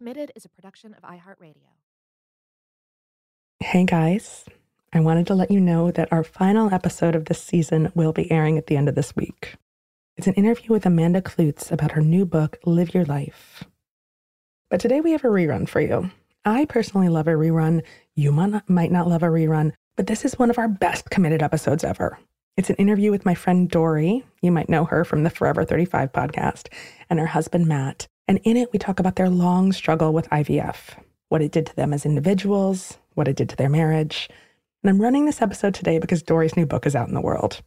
Committed is a production of iHeartRadio. Hey guys, I wanted to let you know that our final episode of this season will be airing at the end of this week. It's an interview with Amanda Kloots about her new book, Live Your Life. But today we have a rerun for you. I personally love a rerun. You might not love a rerun, but this is one of our best committed episodes ever. It's an interview with my friend Dory. You might know her from the Forever 35 podcast, and her husband Matt. And in it, we talk about their long struggle with IVF, what it did to them as individuals, what it did to their marriage. And I'm running this episode today because Dory's new book is out in the world.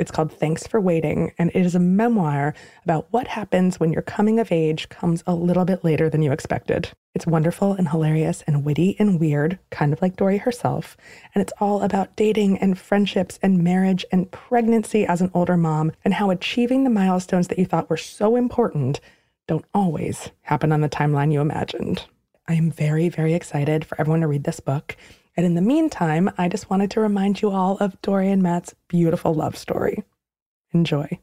It's called Thanks for Waiting, and it is a memoir about what happens when your coming of age comes a little bit later than you expected. It's wonderful and hilarious and witty and weird, kind of like Dory herself. And it's all about dating and friendships and marriage and pregnancy as an older mom and how achieving the milestones that you thought were so important don't always happen on the timeline you imagined. I am very, very excited for everyone to read this book. And in the meantime, I just wanted to remind you all of Dory and Matt's beautiful love story. Enjoy.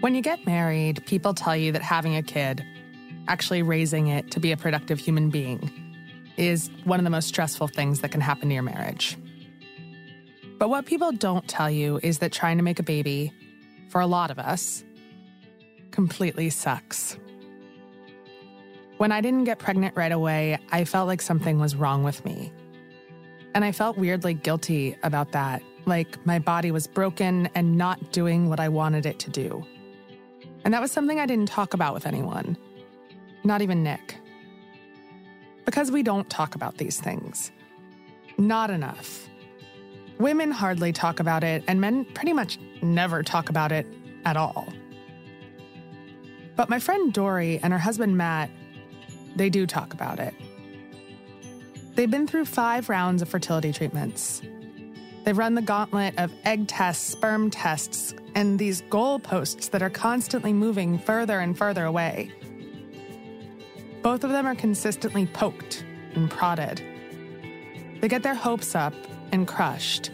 When you get married, people tell you that having a kid, actually raising it to be a productive human being, is one of the most stressful things that can happen to your marriage. But what people don't tell you is that trying to make a baby, for a lot of us, completely sucks. When I didn't get pregnant right away, I felt like something was wrong with me. And I felt weirdly guilty about that, like my body was broken and not doing what I wanted it to do. And that was something I didn't talk about with anyone, not even Nick. Because we don't talk about these things. Not enough. Women hardly talk about it, and men pretty much never talk about it at all. But my friend Dory and her husband Matt, they do talk about it. They've been through five rounds of fertility treatments. They've run the gauntlet of egg tests, sperm tests, and these goalposts that are constantly moving further and further away. Both of them are consistently poked and prodded. They get their hopes up and crushed,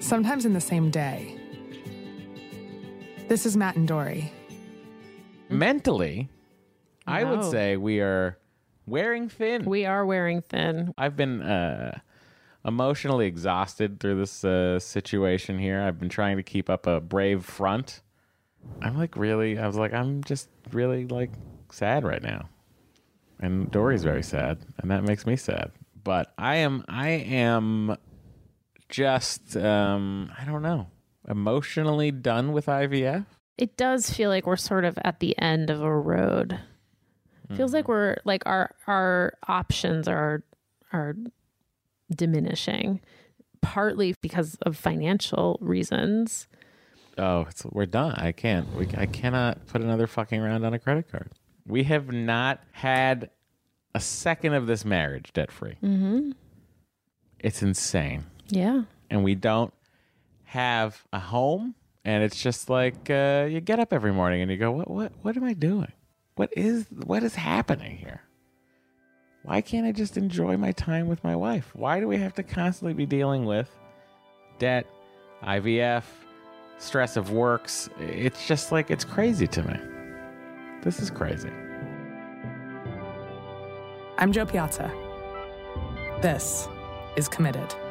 sometimes in the same day. This is Matt and Dory. Mentally, I would say we are wearing thin. We are wearing thin. I've been uh, emotionally exhausted through this uh, situation here. I've been trying to keep up a brave front. I'm like really, I was like, I'm just really like sad right now. And Dory's very sad, and that makes me sad. But I am, I am just, um, I don't know, emotionally done with IVF. It does feel like we're sort of at the end of a road. Feels like we're like our our options are are diminishing, partly because of financial reasons. Oh, it's, we're done. I can't. We, I cannot put another fucking round on a credit card. We have not had a second of this marriage debt free. Mm-hmm. It's insane, Yeah. and we don't have a home. And it's just like uh, you get up every morning and you go, "What? What? What am I doing? What is? What is happening here? Why can't I just enjoy my time with my wife? Why do we have to constantly be dealing with debt, IVF, stress of works? It's just like it's crazy to me. This is crazy. I'm Jo Piazza. This is Committed.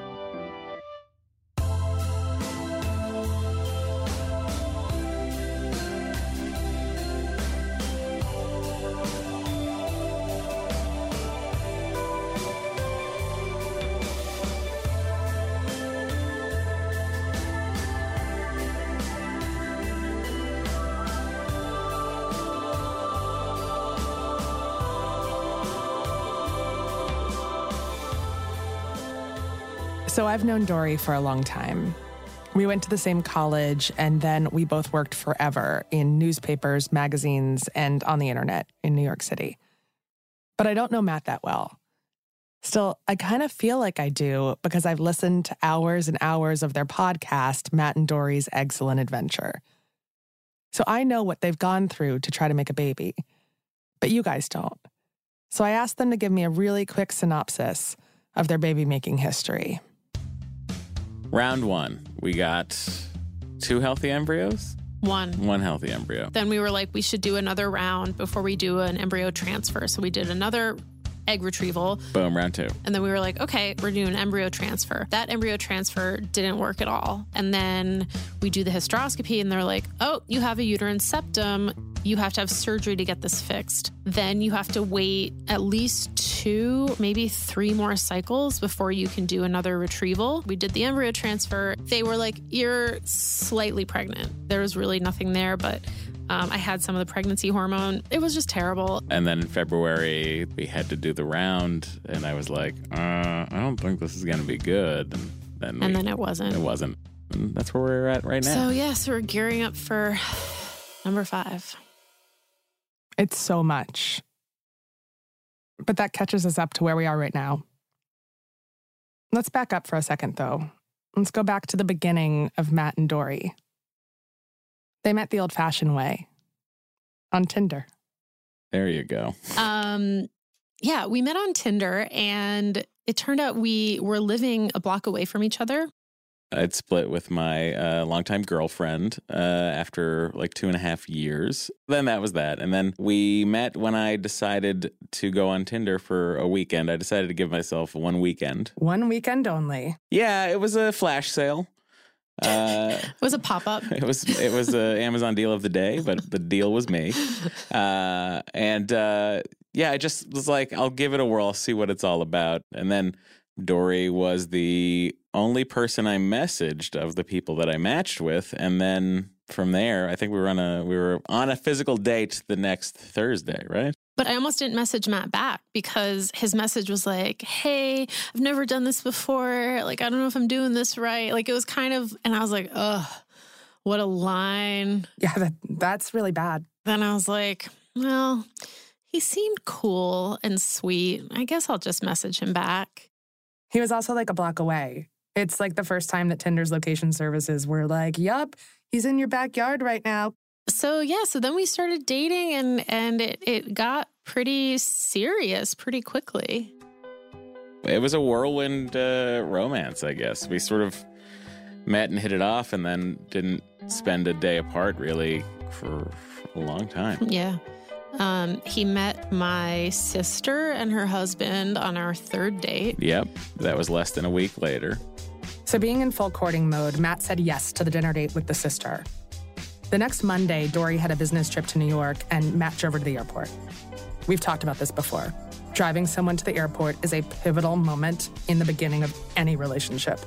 I've known Dory for a long time. We went to the same college, and then we both worked forever in newspapers, magazines, and on the internet in New York City. But I don't know Matt that well. Still, I kind of feel like I do because I've listened to hours and hours of their podcast, Matt and Dory's Excellent Adventure. So I know what they've gone through to try to make a baby, but you guys don't. So I asked them to give me a really quick synopsis of their baby making history. Round one, we got two healthy embryos, One. one healthy embryo. Then we were like, we should do another round before we do an embryo transfer. So we did another egg retrieval. Boom, round two. And then we were like, okay, we're doing embryo transfer. That embryo transfer didn't work at all. And then we do the hysteroscopy, and they're like, oh, you have a uterine septum. You have to have surgery to get this fixed. Then you have to wait at least two, maybe three more cycles before you can do another retrieval. We did the embryo transfer. They were like, you're slightly pregnant. There was really nothing there, but um, I had some of the pregnancy hormone. It was just terrible. And then in February, we had to do the round, and I was like, uh, I don't think this is going to be good. And then, And we- then it wasn't. It wasn't. And that's where we're at right now. So, yes, we're gearing up for number five. It's so much. But that catches us up to where we are right now. Let's back up for a second, though. Let's go back to the beginning of Matt and Dory. They met the old fashioned way on Tinder. there you go. Um, yeah, we met on Tinder and it turned out we were living a block away from each other. I'd split with my uh, longtime girlfriend uh, after like two and a half years. Then that was that. And then we met when I decided to go on Tinder for a weekend. I decided to give myself one weekend. One weekend only. Yeah, it was a flash sale. Uh, It was a pop up. it was it was a Amazon deal of the day, but the deal was me. Uh, and uh, yeah, I just was like, I'll give it a whirl, see what it's all about. And then Dory was the only person I messaged of the people that I matched with, and then from there, I think we were on a we were on a physical date the next Thursday, right? But I almost didn't message Matt back because his message was like, Hey, I've never done this before. Like, I don't know if I'm doing this right. Like, it was kind of, and I was like, Ugh, what a line. Yeah, that, that's really bad. Then I was like, Well, he seemed cool and sweet. I guess I'll just message him back. He was also like a block away. It's like the first time that Tinder's location services were like, Yup, he's in your backyard right now. So yeah, so then we started dating and and it, it got pretty serious pretty quickly. It was a whirlwind uh, romance, I guess. We sort of met and hit it off, and then didn't spend a day apart really for, for a long time. Yeah. Um, he met my sister and her husband on our third date. Yep, that was less than a week later. So, being in full courting mode, Matt said yes to the dinner date with the sister. The next Monday, Dory had a business trip to New York and Matt drove her to the airport. We've talked about this before. Driving someone to the airport is a pivotal moment in the beginning of any relationship.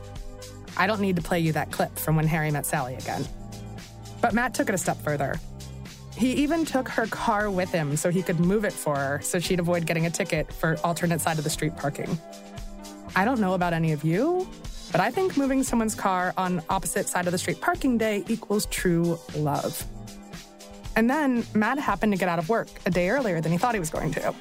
I don't need to play you that clip from when Harry met Sally again. But Matt took it a step further. He even took her car with him so he could move it for her so she'd avoid getting a ticket for alternate side of the street parking. I don't know about any of you, but I think moving someone's car on opposite side of the street parking day equals true love. And then Matt happened to get out of work a day earlier than he thought he was going to.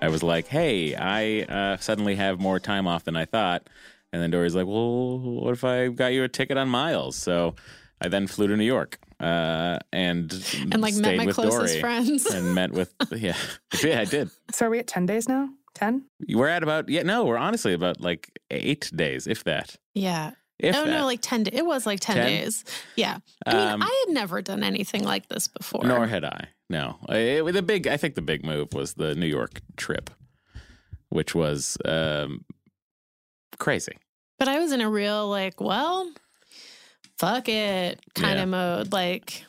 I was like, hey, I uh, suddenly have more time off than I thought. And then Dory's like, well, what if I got you a ticket on miles? So I then flew to New York uh, and And like met my closest Dory friends. and met with yeah yeah I did. So are we at 10 days now? 10? We're at about yeah no we're honestly about like eight days if that Yeah. if oh that. no, like ten. It was like ten, 10? days. Yeah. I mean, Um, I had never done anything like this before. Nor had I. No, it, the big. I think the big move was the New York trip, which was um, crazy. But I was in a real like, well, fuck it kind Yeah. of mode. Like,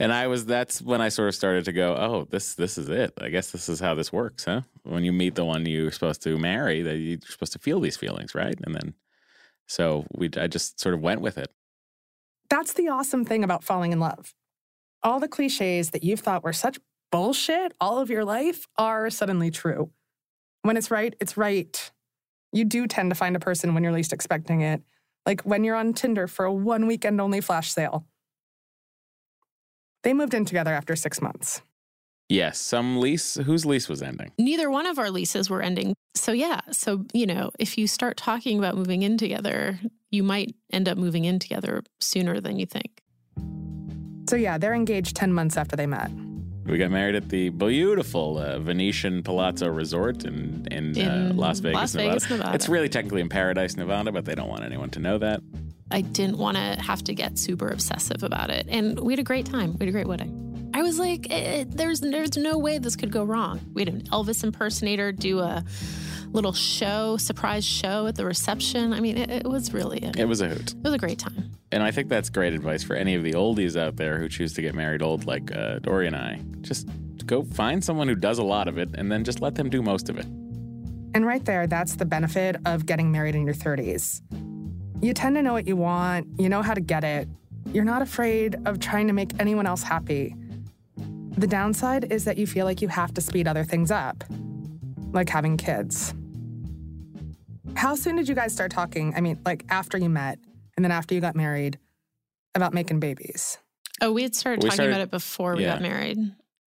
And I was. That's when I sort of started to go. Oh, this this is it. I guess this is how this works, huh? When you meet the one you're supposed to marry, that you're supposed to feel these feelings, right? And then, so we. I just sort of went with it. That's the awesome thing about falling in love. All the cliches that you've thought were such bullshit all of your life are suddenly true. When it's right, it's right. You do tend to find a person when you're least expecting it, like when you're on Tinder for a one weekend only flash sale. They moved in together after six months. Yes, some lease. Whose lease was ending? neither one of our leases were ending. So yeah. So you know, if you start talking about moving in together, you might end up moving in together sooner than you think. So, yeah, they're engaged 10 months after they met. We got married at the beautiful uh, Venetian Palazzo Resort in in, uh, Las Vegas, Las Nevada. Vegas, Nevada. It's really technically in Paradise, Nevada, but they don't want anyone to know that. I didn't want to have to get super obsessive about it. And we had a great time. We had a great wedding. I was like, eh, there's there's no way this could go wrong. We had an Elvis impersonator do a little show, surprise show at the reception. I mean, it, it was really a, It was a hoot. it was a great time. And I think that's great advice for any of the oldies out there who choose to get married old, like uh, Dory and I. Just go find someone who does a lot of it and then just let them do most of it. And right there, that's the benefit of getting married in your 30s. You tend to know what you want, you know how to get it. You're not afraid of trying to make anyone else happy. The downside is that you feel like you have to speed other things up, like having kids. How soon did you guys start talking? I mean, like after you met and then after you got married about making babies? Oh, we had started We talking started- about it before we yeah. got married.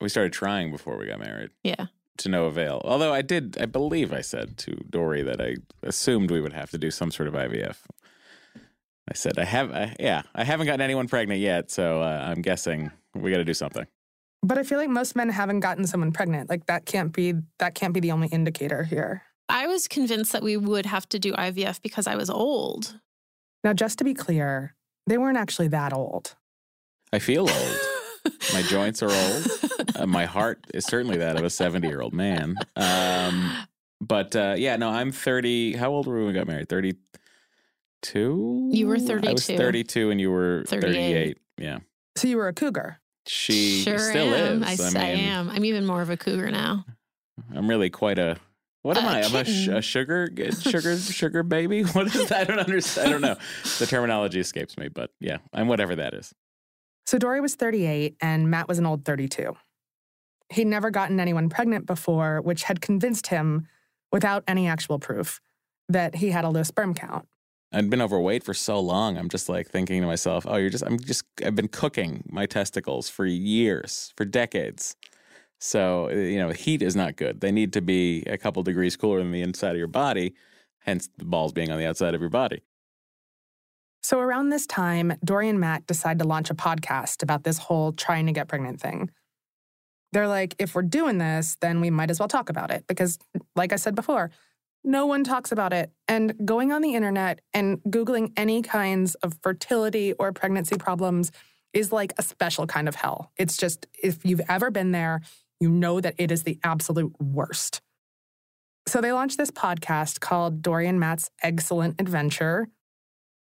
We started trying before we got married Yeah. to no avail. Although I did, I believe I said to Dory that I assumed we would have to do some sort of IVF. I said, I have, I, yeah, I haven't gotten anyone pregnant yet, so uh, I'm guessing we got to do something. But I feel like most men haven't gotten someone pregnant. Like that can't be that can't be the only indicator here. I was convinced that we would have to do IVF because I was old. Now, just to be clear, they weren't actually that old. I feel old. My joints are old. Uh, my heart is certainly that of a 70 year old man. Um, but uh, yeah, no, I'm 30. How old were we when we got married? 32? You were 32. I was 32. 32 and you were 38. 38. Yeah. So you were a cougar. She sure still am. is. I, s- I I mean, am. I'm even more of a cougar now. I'm really quite a. What am A I? I'm a, sh- a sugar, sugar, sugar baby. What is that? I don't understand. I don't know. The terminology escapes me, but yeah, I'm whatever that is. So Dory was 38 and Matt was an old 32. He'd never gotten anyone pregnant before, which had convinced him, without any actual proof, that he had a low sperm count. I'd been overweight for so long. I'm just like thinking to myself, oh, you're just, I'm just, I've been cooking my testicles for years, for decades. So, uh, you know, heat is not good. They need to be a couple degrees cooler than the inside of your body, hence the balls being on the outside of your body. So around this time, Dory and Matt decide to launch a podcast about this whole trying to get pregnant thing. They're like, if we're doing this, then we might as well talk about it because, like I said before, No one talks about it. And going on the internet and Googling any kinds of fertility or pregnancy problems is like a special kind of hell. It's just, if you've ever been there, you know that it is the absolute worst. So they launched this podcast called Dory and Matt's Excellent Adventure.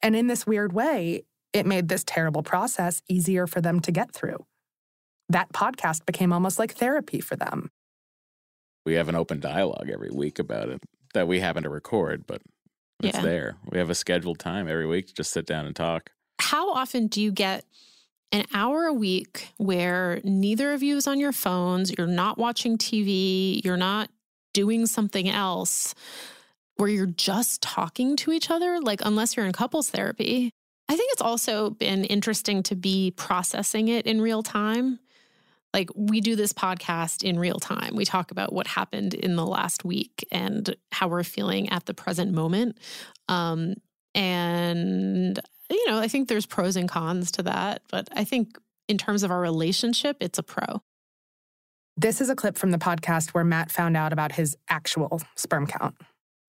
And in this weird way, it made this terrible process easier for them to get through. That podcast became almost like therapy for them. We have an open dialogue every week about it that we happen to record, but it's Yeah. there. We have a scheduled time every week to just sit down and talk. How often do you get an hour a week where neither of you is on your phones, you're not watching TV, you're not doing something else, where you're just talking to each other? Like, unless you're in couples therapy. I think it's also been interesting to be processing it in real time. Like, we do this podcast in real time. We talk about what happened in the last week and how we're feeling at the present moment. Um, and you know, I think there's pros and cons to that, but I think in terms of our relationship, it's a pro. This is a clip from the podcast where Matt found out about his actual sperm count.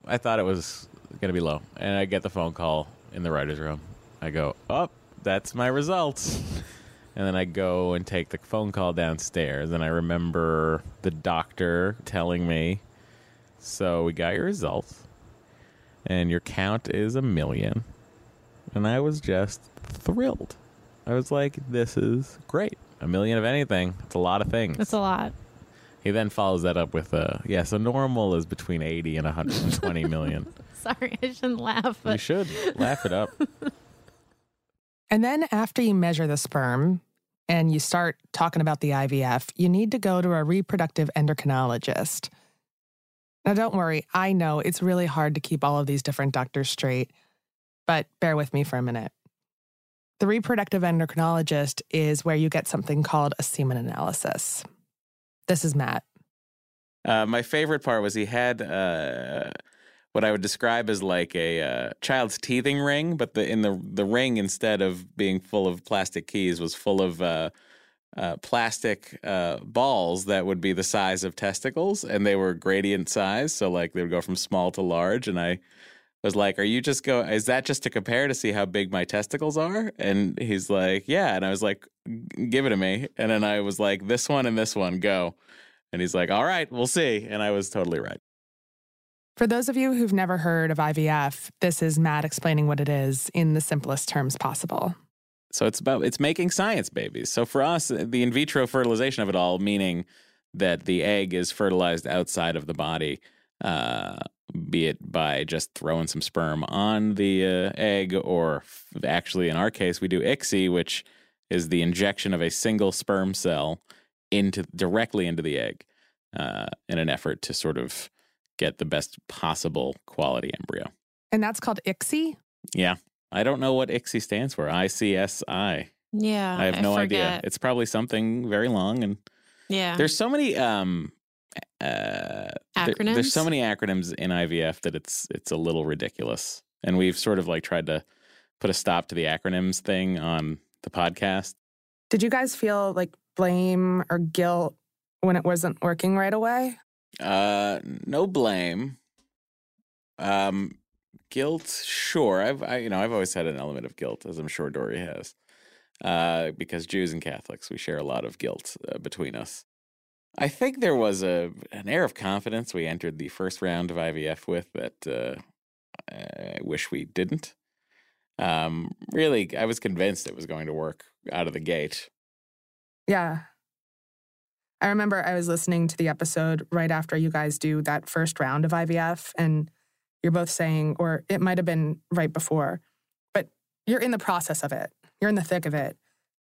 I thought it was going to be low. And I get the phone call in the writer's room. I go, oh, that's my results. And then I go and take the phone call downstairs. And I remember the doctor telling me, so we got your results. And your count is a million. And I was just thrilled. I was like, this is great. A million of anything. It's a lot of things. That's a lot. He then follows that up with, uh, yeah, so normal is between 80 and 120 million. Sorry, I shouldn't laugh, you should laugh it up. And then after you measure the sperm and you start talking about the IVF, you need to go to a reproductive endocrinologist. Now, don't worry, I know it's really hard to keep all of these different doctors straight, but bear with me for a minute. The reproductive endocrinologist is where you get something called a semen analysis. This is Matt. Uh, my favorite part was he had uh, what I would describe as like a uh, child's teething ring, but the in the the ring instead of being full of plastic keys was full of uh, uh, plastic uh, balls that would be the size of testicles, and they were gradient size, so like they would go from small to large. And I was like, "Are you just go? Is that just to compare to see how big my testicles are?" And he's like, "Yeah," and I was like, "Give it to me," and then I was like, "This one and this one, go." And he's like, all right, we'll see. And I was totally right. For those of you who've never heard of IVF, this is Matt explaining what it is in the simplest terms possible. So it's about it's making science babies. So for us, the in vitro fertilization of it all, meaning that the egg is fertilized outside of the body, uh, be it by just throwing some sperm on the uh, egg, or f- actually in our case, we do ICSI, which is the injection of a single sperm cell into directly into the egg uh, in an effort to sort of get the best possible quality embryo. And that's called ICSI. Yeah. I don't know what ICSI stands for. ICSI. Yeah. I have no idea. It's probably something very long and Yeah. there's so many um uh there- there's so many acronyms in IVF that it's it's a little ridiculous. And we've sort of like tried to put a stop to the acronyms thing on the podcast. Did you guys feel like blame or guilt when it wasn't working right away? Uh, no blame. Um, guilt, sure. I've, I, you know, I've always had an element of guilt, as I'm sure Dory has, uh, because Jews and Catholics, we share a lot of guilt uh, between us. I think there was a an air of confidence we entered the first round of IVF with that uh, I wish we didn't. Um, really, I was convinced it was going to work out of the gate. Yeah. I remember I was listening to the episode right after you guys do that first round of IVF, and you're both saying, or it might have been right before, but you're in the process of it, you're in the thick of it.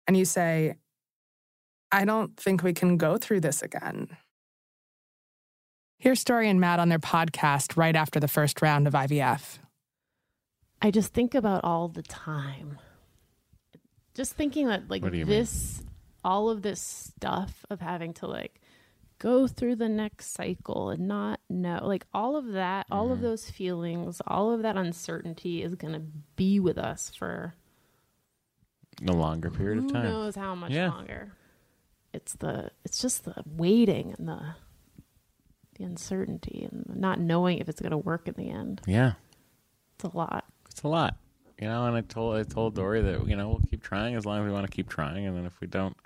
And you say, I don't think we can go through this again. Here's Dory and Matt on their podcast right after the first round of IVF. I just think about all the time. Just thinking that like this mean? All of this stuff of having to like go through the next cycle and not know like all of that, all Mm-hmm. of those feelings, all of that uncertainty is going to be with us for A longer period of time. Who knows how much Yeah. longer. It's the it's just the waiting and the the uncertainty and not knowing if it's going to work in the end. Yeah, It's a lot. it's a lot. You know, and I told I told Dory that you know we'll keep trying as long as we want to keep trying, and then if we don't,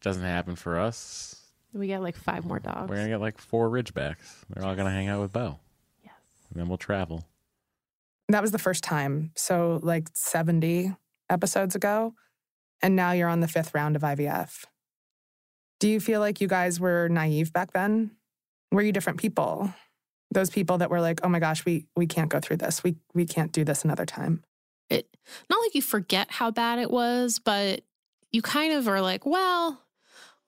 it doesn't happen for us, We get like five more dogs. we're gonna get like four Ridgebacks. They're all gonna hang out with Bo. Yes. And then we'll travel. That was the first time. So, like 70 episodes ago. And now you're on the fifth round of IVF. Do you feel like you guys were naive back then? Were you different people? Those people that were like, oh my gosh, we, we can't go through this. We, we can't do this another time. It not like you forget how bad it was, but you kind of are like, well,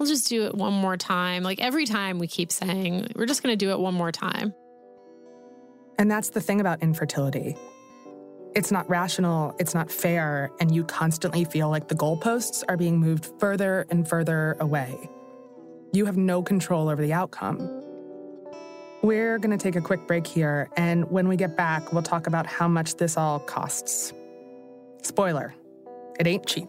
we'll just do it one more time. Like every time we keep saying, we're just going to do it one more time. And that's the thing about infertility. It's not rational, it's not fair, and you constantly feel like the goalposts are being moved further and further away. You have no control over the outcome. We're going to take a quick break here, and when we get back, we'll talk about how much this all costs. Spoiler it ain't cheap.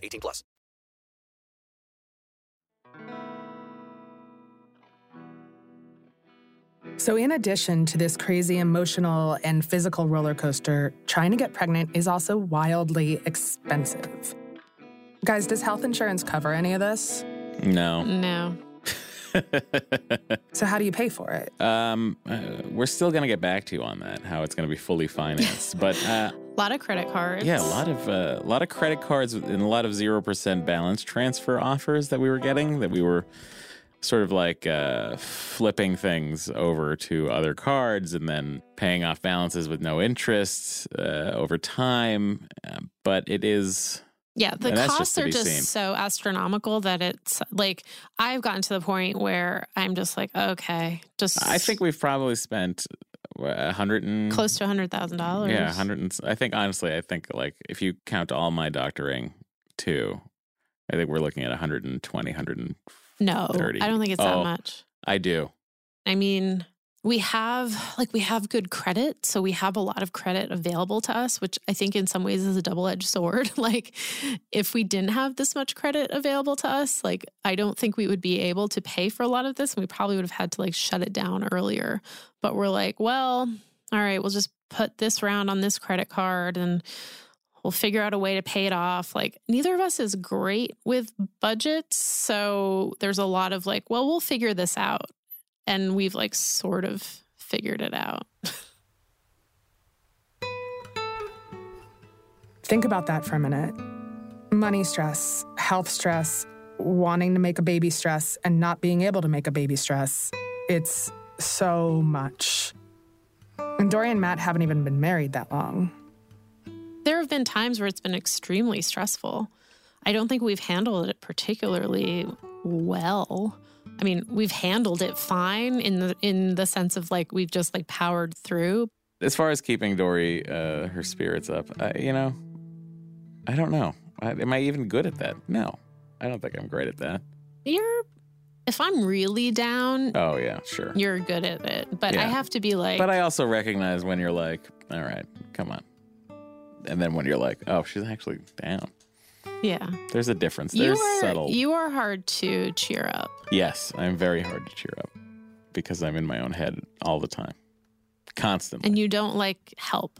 18 plus. So, in addition to this crazy emotional and physical roller coaster, trying to get pregnant is also wildly expensive. Guys, does health insurance cover any of this? No. No. So, how do you pay for it? Um, uh, we're still gonna get back to you on that, how it's gonna be fully financed. but uh, A lot of credit cards. yeah, a lot of uh, a lot of credit cards and a lot of zero percent balance transfer offers that we were getting. That we were sort of like uh, flipping things over to other cards and then paying off balances with no interest uh, over time. Uh, but it is. Yeah, the and costs to are just seen. so astronomical that it's like I've gotten to the point where I'm just like, okay, just I think we've probably spent a hundred and close to a hundred thousand dollars. Yeah, hundred and I think honestly, I think like if you count all my doctoring too, I think we're looking at 120, 130. No, I don't think it's that Oh, much. I do. I mean, we have like we have good credit so we have a lot of credit available to us which i think in some ways is a double-edged sword. Like if we didn't have this much credit available to us like i don't think we would be able to pay for a lot of this and we probably would have had to like shut it down earlier. But we're like well all right we'll just put this round on this credit card and we'll figure out a way to pay it off. Like neither of us is great with budgets so there's a lot of like well we'll figure this out and we've like sort of figured it out. Think about that for a minute. Money stress, health stress, wanting to make a baby stress, and not being able to make a baby stress. It's so much. And Dory and Matt haven't even been married that long. There have been times where it's been extremely stressful. I don't think we've handled it particularly well. I mean, we've handled it fine in the in the sense of like we've just like powered through. As far as keeping Dory uh, her spirits up, I, you know, I don't know. I, am I even good at that? No, I don't think I'm great at that. You're if I'm really down, Oh yeah, sure. you're good at it. But I have to be like But I also recognize when you're like, all right, come on. And then when you're like, oh, she's actually down. Yeah. There's a difference. You There's are subtle. you are hard to cheer up. yes, I'm very hard to cheer up because I'm in my own head all the time, constantly. And you don't like help.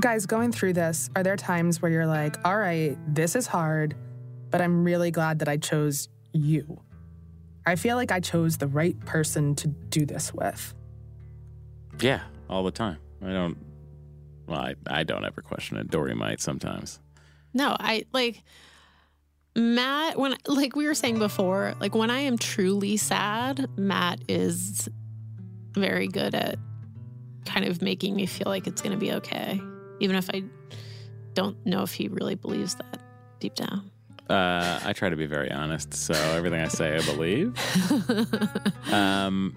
Guys, going through this, are there times where you're like, all right, this is hard, but I'm really glad that I chose you? I feel like I chose the right person to do this with. Yeah, all the time. I don't. Well, I, I don't ever question it. Dory might sometimes. No, I like Matt when like we were saying before, like when I am truly sad, Matt is very good at kind of making me feel like it's going to be okay, even if I don't know if he really believes that deep down. Uh, I try to be very honest, so everything I say, I believe. um,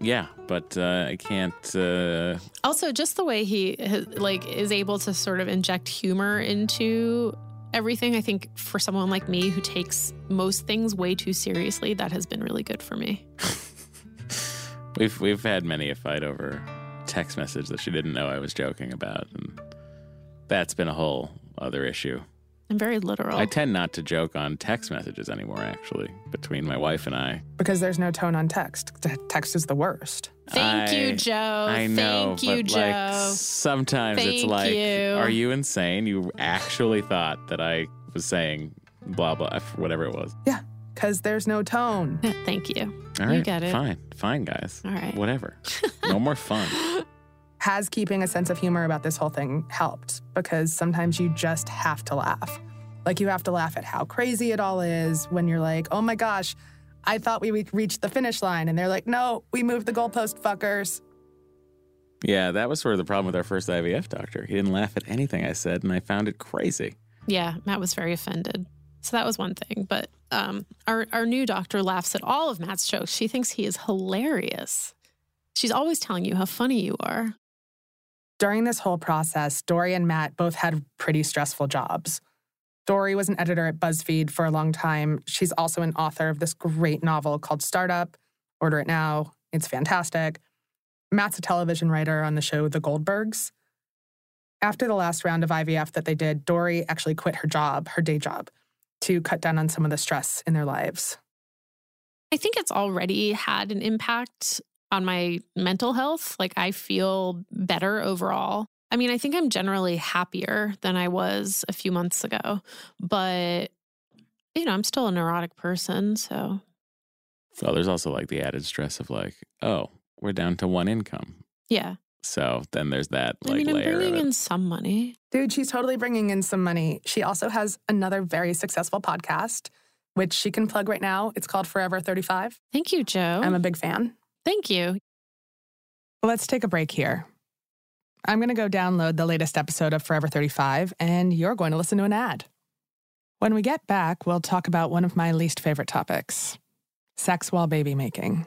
yeah, but uh, I can't. Uh, Also, just the way he like is able to sort of inject humor into everything. I think for someone like me who takes most things way too seriously, that has been really good for me. we've we've had many a fight over text message that she didn't know I was joking about, and that's been a whole other issue. I'm very literal. I tend not to joke on text messages anymore. Actually, between my wife and I, Because there's no tone on text. T- Text is the worst. Thank you, Jo. I know, Thank you, but Jo. like sometimes it's like, you. are you insane? You actually thought that I was saying blah blah whatever it was. Yeah, because there's no tone. Thank you. All right, you get it. Fine, fine, guys. All right. whatever. No more fun. Has keeping a sense of humor about this whole thing helped? Because sometimes you just have to laugh. Like you have to laugh at how crazy it all is when you're like, oh my gosh, I thought we would reach the finish line. And they're like, no, we moved the goalpost, fuckers. Yeah, that was sort of the problem with our first IVF doctor. He didn't laugh at anything I said, and I found it crazy. Yeah, Matt was very offended. So that was one thing. But um, our, our new doctor laughs at all of Matt's jokes. She thinks he is hilarious. She's always telling you how funny you are. During this whole process, Dory and Matt both had pretty stressful jobs. Dory was an editor at BuzzFeed for a long time. She's also an author of this great novel called Startup. Order it now. It's fantastic. Matt's a television writer on the show The Goldbergs. After the last round of IVF that they did, Dory actually quit her job, her day job, to cut down on some of the stress in their lives. I think it's already had an impact on my mental health. Like I feel better overall. I mean, I think I'm generally happier than I was a few months ago, but you know, I'm still a neurotic person, so So there's also like the added stress of like, oh, we're down to one income. yeah. So then there's that I mean, I'm layer of bringing it. in some money. Dude, she's totally bringing in some money. She also has another very successful podcast, which she can plug right now. It's called Forever 35. Thank you, Jo. I'm a big fan. Thank you. Let's take a break here. I'm going to go download the latest episode of Forever 35, and you're going to listen to an ad. When we get back, we'll talk about one of my least favorite topics sex while baby making.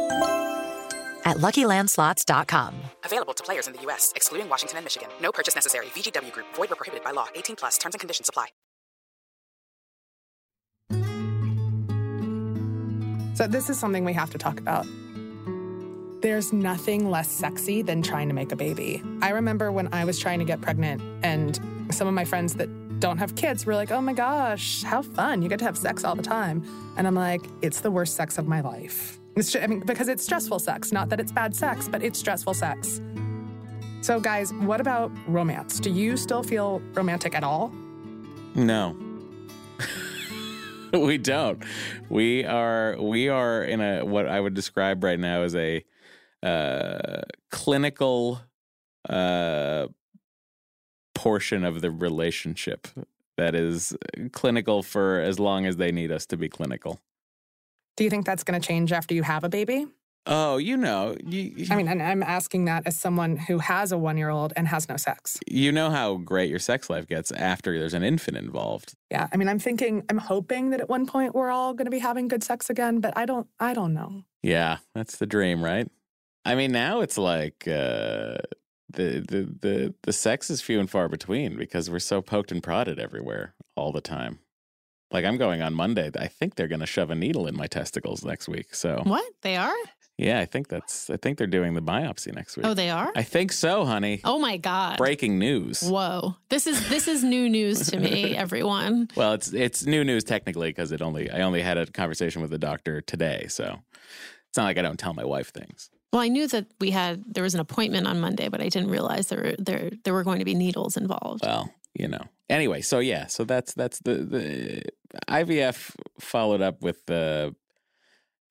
at luckylandslots.com. Available to players in the U.S., excluding Washington and Michigan. No purchase necessary. VGW Group, void were prohibited by law. 18 plus terms and conditions apply. So, this is something we have to talk about. There's nothing less sexy than trying to make a baby. I remember when I was trying to get pregnant, and some of my friends that don't have kids were like, oh my gosh, how fun. You get to have sex all the time. And I'm like, it's the worst sex of my life. It's, I mean, because it's stressful sex. Not that it's bad sex, but it's stressful sex. So, guys, what about romance? Do you still feel romantic at all? No. we don't. We are we are in a what I would describe right now as a uh, clinical uh, portion of the relationship that is clinical for as long as they need us to be clinical. Do you think that's going to change after you have a baby? Oh, you know, you, I mean, and I'm asking that as someone who has a one year old and has no sex. you know how great your sex life gets after there's an infant involved. Yeah, I mean, I'm thinking, I'm hoping that at one point we're all going to be having good sex again, but I don't, I don't know. Yeah, that's the dream, right? I mean, now it's like uh, the the the the sex is few and far between because we're so poked and prodded everywhere all the time. Like I'm going on Monday. I think they're going to shove a needle in my testicles next week. So What? They are? yeah, I think that's. I think they're doing the biopsy next week. Oh, they are? I think so, honey. Oh my god. Breaking news. Whoa. This is this is new news to me, everyone. Well, it's it's new news technically because it only I only had a conversation with the doctor today, so it's not like I don't tell my wife things. Well, I knew that we had there was an appointment on Monday, but I didn't realize there were there there were going to be needles involved. Well, you know. Anyway, so yeah, so that's that's the the IVF followed up with the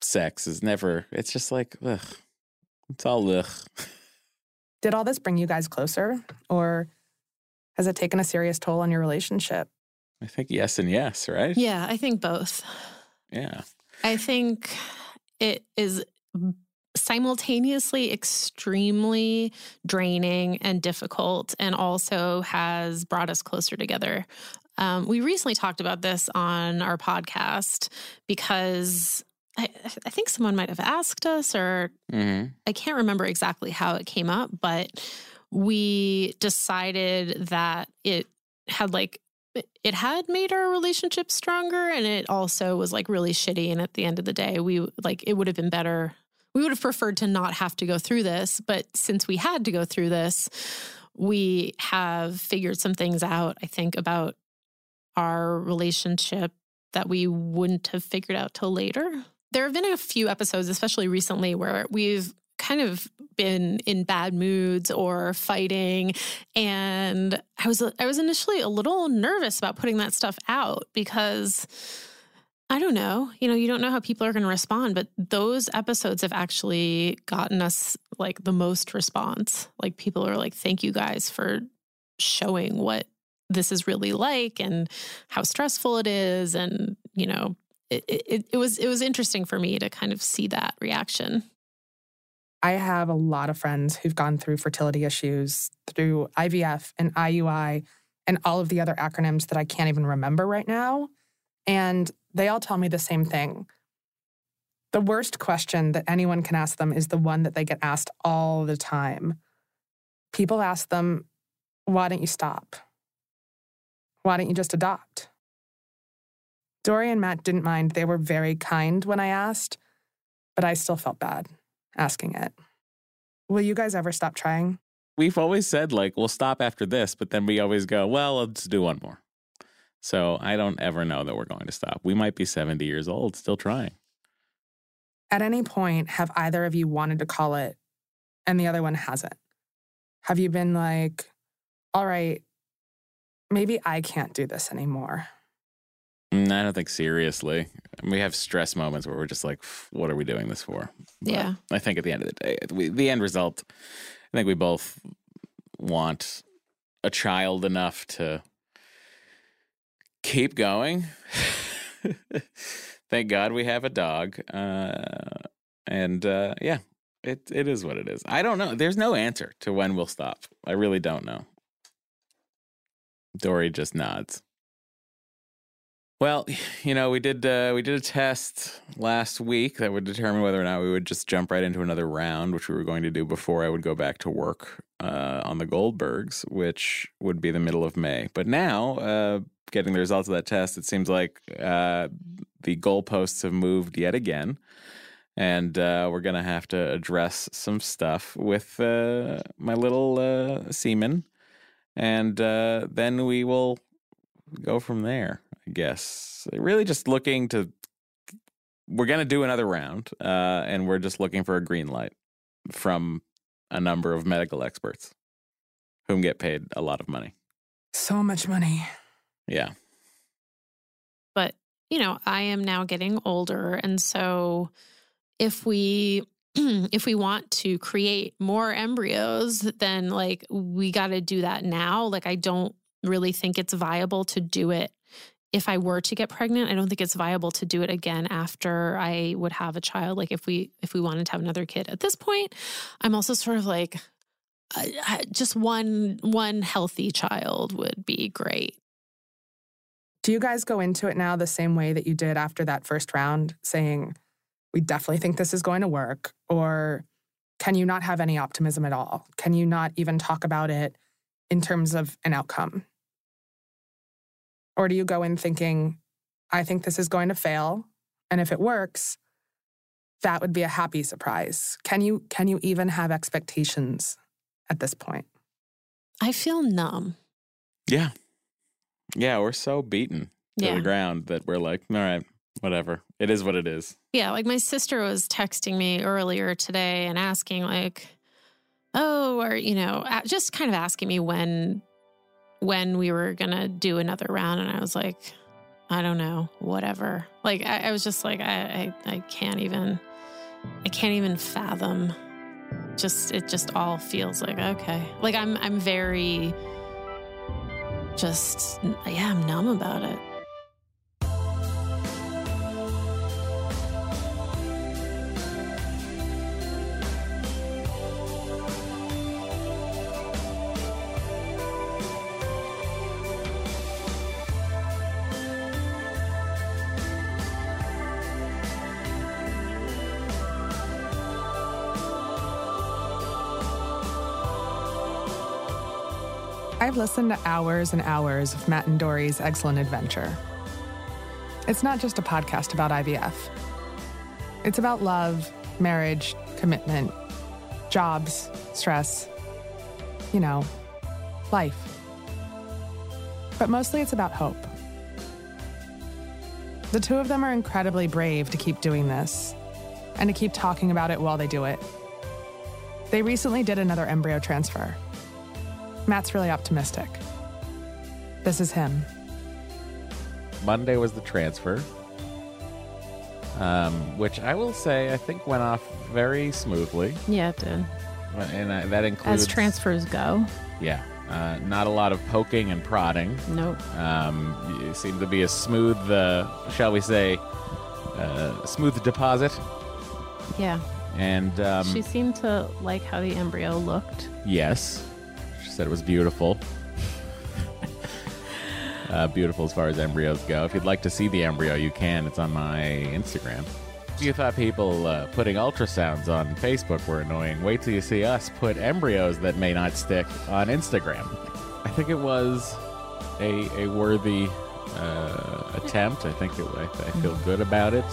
sex is never. It's just like ugh. It's all ugh. Did all this bring you guys closer, or has it taken a serious toll on your relationship? I think yes and yes, right? Yeah, I think both. Yeah. I think it is simultaneously extremely draining and difficult, and also has brought us closer together. Um, we recently talked about this on our podcast because I, I think someone might have asked us, or Mm-hmm. I can't remember exactly how it came up, but we decided that it had like it had made our relationship stronger and it also was like really shitty and at the end of the day we like it would have been better we would have preferred to not have to go through this but since we had to go through this we have figured some things out i think about our relationship that we wouldn't have figured out till later. There have been a few episodes especially recently where we've kind of been in bad moods or fighting and I was I was initially a little nervous about putting that stuff out because I don't know, you know, you don't know how people are going to respond, but those episodes have actually gotten us like the most response. Like people are like thank you guys for showing what this is really like and how stressful it is and you know it, it, it was it was interesting for me to kind of see that reaction I have a lot of friends who've gone through fertility issues through IVF and IUI and all of the other acronyms that I can't even remember right now. And they all tell me the same thing. The worst question that anyone can ask them is the one that they get asked all the time. People ask them, Why don't you stop? Why don't you just adopt? Dory and Matt didn't mind. They were very kind when I asked, but I still felt bad asking it. Will you guys ever stop trying? We've always said, like, we'll stop after this, but then we always go, well, let's do one more. So I don't ever know that we're going to stop. We might be 70 years old still trying. At any point, have either of you wanted to call it and the other one hasn't? Have you been like, all right, maybe I can't do this anymore? Mm, I don't think seriously. We have stress moments where we're just like, what are we doing this for? But Yeah. I think at the end of the day, we, the end result, I think we both want a child enough to keep going. Thank God we have a dog. Uh, and uh, yeah, it it is what it is. I don't know. There's no answer to when we'll stop. I really don't know. Dory just nods. Well, you know, we did uh, we did a test last week that would determine whether or not we would just jump right into another round, which we were going to do before I would go back to work uh, on the Goldbergs, which would be the middle of May. But now, uh, getting the results of that test, it seems like uh, the goalposts have moved yet again, and uh, we're gonna have to address some stuff with uh, my little semen, and then we will go from there. I guess really just looking to. We're gonna do another round, uh, and we're just looking for a green light from a number of medical experts, whom get paid a lot of money. So much money. Yeah. but you know i am now getting older and so if we if we want to create more embryos then like we got to do that now like i don't really think it's viable to do it if i were to get pregnant i don't think it's viable to do it again after i would have a child like if we if we wanted to have another kid at this point i'm also sort of like I- just one one healthy child would be great Do you guys go into it now the same way that you did after that first round, saying, we definitely think this is going to work? Or can you not have any optimism at all? Can you not even talk about it in terms of an outcome? Or do you go in thinking, I think this is going to fail. And if it works, that would be a happy surprise. Can you can you even have expectations at this point? i feel numb Yeah. Yeah, we're so beaten to Yeah. the ground that we're like, all right, whatever. It is what it is. Yeah, like my sister was texting me earlier today and asking like, "Oh, or you know, just kind of asking me when when we were to do another round." And I was like, "I don't know, whatever." Like I, I was just like I, I I can't even I can't even fathom just it just all feels like okay. Like I'm I'm very just yeah, I'm numb about it. I've listened to hours and hours of Matt and Dory's eggcellent adventure. It's not just a podcast about IVF, it's about love, marriage, commitment, jobs, stress, you know, life. But mostly it's about hope. The two of them are incredibly brave to keep doing this and to keep talking about it while they do it. They recently did another embryo transfer. Matt's really optimistic. This is him. Monday was the transfer, um, which I will say I think went off very smoothly. Yeah, it did. And uh, that includes As transfers go. Yeah, uh, not a lot of poking and prodding. Nope. Um, it seemed to be a smooth, uh, shall we say, uh, smooth deposit. Yeah. And um, she seemed to like how the embryo looked. yes, she said it was beautiful. uh, beautiful as far as embryos go. If you'd like to see the embryo, you can. It's on my Instagram. You thought people uh, putting ultrasounds on Facebook were annoying, wait till you see us put embryos that may not stick on Instagram. I think it was a, a worthy uh, attempt. I think it, I, I feel good about it.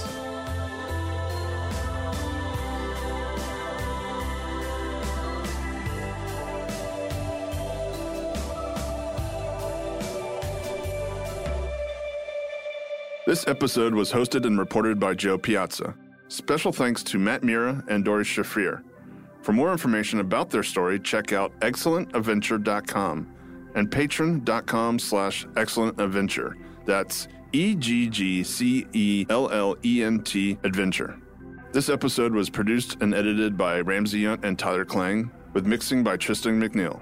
This episode was hosted and reported by Jo Piazza. Special thanks to Matt Mira and Dory Shafrir. For more information about their story, check out eggcellentadventure.com and patreon.com slash eggcellentadventure. That's E G G C E L L E N T adventure. This episode was produced and edited by Ramsey Yunt and Tyler Klang, with mixing by Tristan McNeil.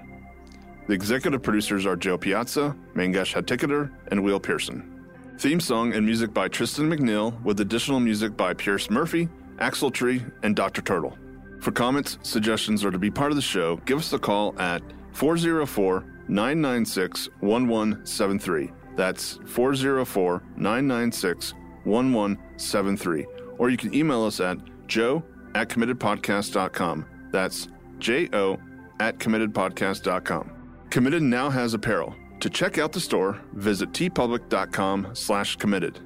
The executive producers are Jo Piazza, Mangesh Hattikudur, and Will Pearson. Theme song and music by Tristan McNeil, with additional music by Pierce Murphy, Axel Tree, and Dr. Turtle. For comments, suggestions, or to be part of the show, give us a call at 404 996 1173. That's 404 996 1173. Or you can email us at jo at committedpodcast.com. That's J O at committedpodcast.com. Committed now has apparel. To check out the store, visit teepublic.com slash committed.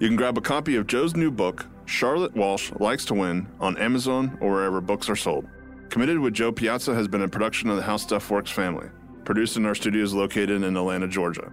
You can grab a copy of Jo's new book, Charlotte Walsh Likes to Win, on Amazon or wherever books are sold. Committed with Jo Piazza has been a production of the How Stuff Works family, produced in our studios located in Atlanta, Georgia.